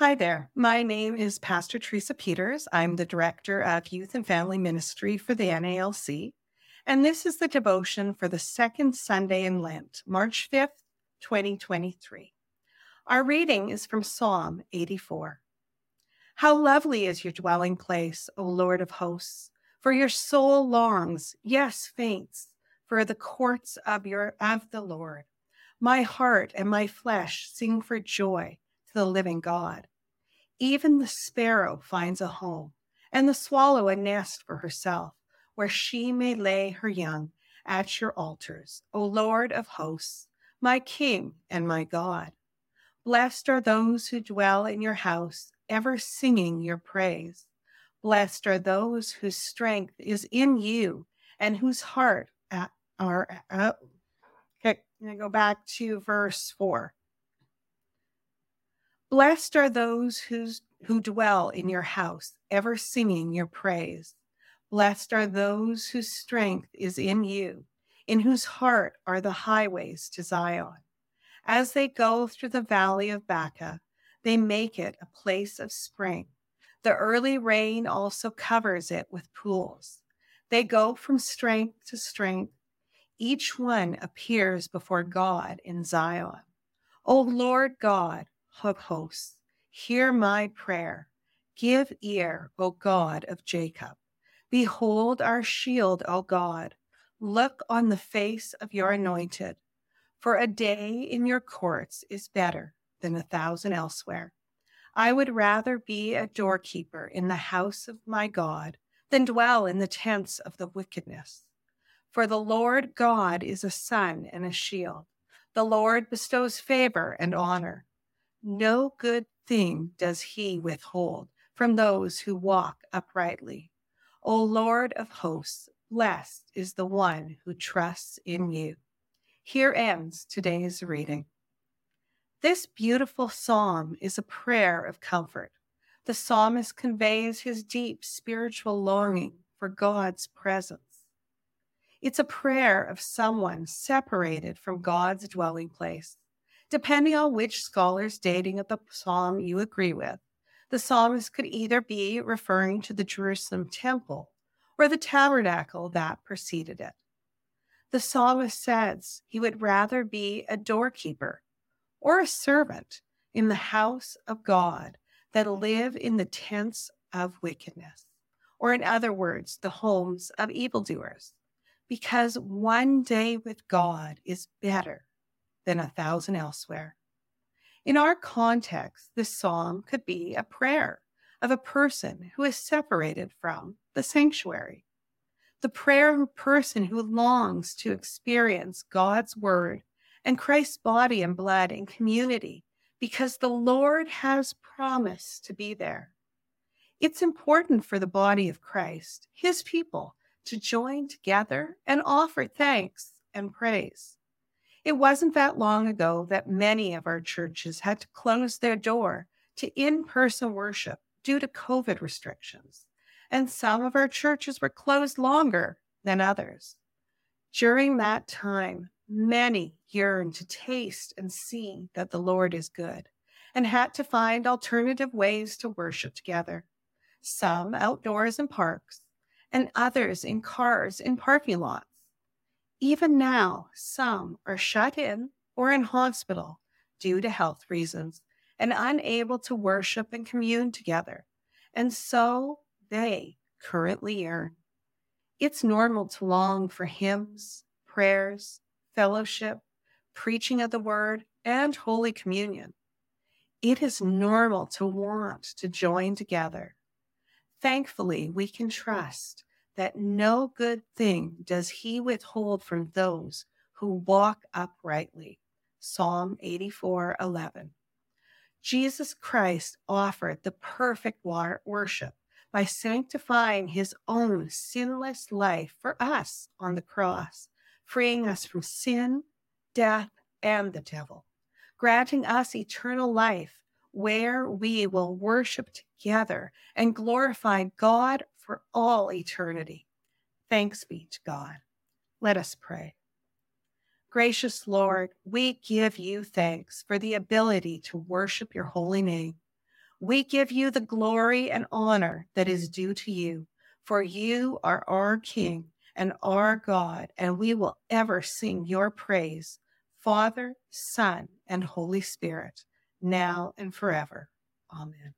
Hi there. My name is Pastor Teresa Peters. I'm the Director of Youth and Family Ministry for the NALC. And this is the devotion for the second Sunday in Lent, March 5th, 2023. Our reading is from Psalm 84. How lovely is your dwelling place, O Lord of hosts, for your soul longs, yes, faints, for the courts of your of the Lord. My heart and my flesh sing for joy to the living God. Even the sparrow finds a home, and the swallow a nest for herself, where she may lay her young at your altars, O Lord of hosts, my King and my God. Blessed are those who dwell in your house, ever singing your praise. Blessed are those whose strength is in you and whose heart are. Uh, okay, I'm going to go back to verse 4. Blessed are those who dwell in your house, ever singing your praise. Blessed are those whose strength is in you, in whose heart are the highways to Zion. As they go through the valley of Baca, they make it a place of spring. The early rain also covers it with pools. They go from strength to strength. Each one appears before God in Zion. O Lord God, of hosts, hear my prayer. Give ear, O God of Jacob. Behold our shield, O God. Look on the face of your anointed. For a day in your courts is better than a thousand elsewhere. I would rather be a doorkeeper in the house of my God than dwell in the tents of the wickedness. For the Lord God is a sun and a shield. The Lord bestows favor and honor. No good thing does he withhold from those who walk uprightly. O Lord of hosts, blessed is the one who trusts in you. Here ends today's reading. This beautiful psalm is a prayer of comfort. The psalmist conveys his deep spiritual longing for God's presence. It's a prayer of someone separated from God's dwelling place depending on which scholar's dating of the psalm you agree with. The psalmist could either be referring to the Jerusalem temple or the tabernacle that preceded it. The psalmist says he would rather be a doorkeeper or a servant in the house of God than live in the tents of wickedness, or in other words, the homes of evildoers, because one day with God is better than a thousand elsewhere. In our context, this psalm could be a prayer of a person who is separated from the sanctuary. The prayer of a person who longs to experience God's word and Christ's body and blood in community because the Lord has promised to be there. It's important for the body of Christ, his people, to join together and offer thanks and praise. It wasn't that long ago that many of our churches had to close their door to in person worship due to COVID restrictions, and some of our churches were closed longer than others. During that time, many yearned to taste and see that the Lord is good and had to find alternative ways to worship together. Some outdoors in parks, and others in cars in parking lots. Even now, some are shut in or in hospital due to health reasons and unable to worship and commune together. And so they currently yearn. It's normal to long for hymns, prayers, fellowship, preaching of the word, and Holy Communion. It is normal to want to join together. Thankfully, we can trust that no good thing does he withhold from those who walk uprightly. Psalm 84 11. Jesus Christ offered the perfect worship by sanctifying his own sinless life for us on the cross, freeing us from sin, death, and the devil, granting us eternal life where we will worship together and glorify God for all eternity. Thanks be to God. Let us pray. Gracious Lord, we give you thanks for the ability to worship your holy name. We give you the glory and honor that is due to you, for you are our King and our God, and we will ever sing your praise, Father, Son, and Holy Spirit, now and forever. Amen.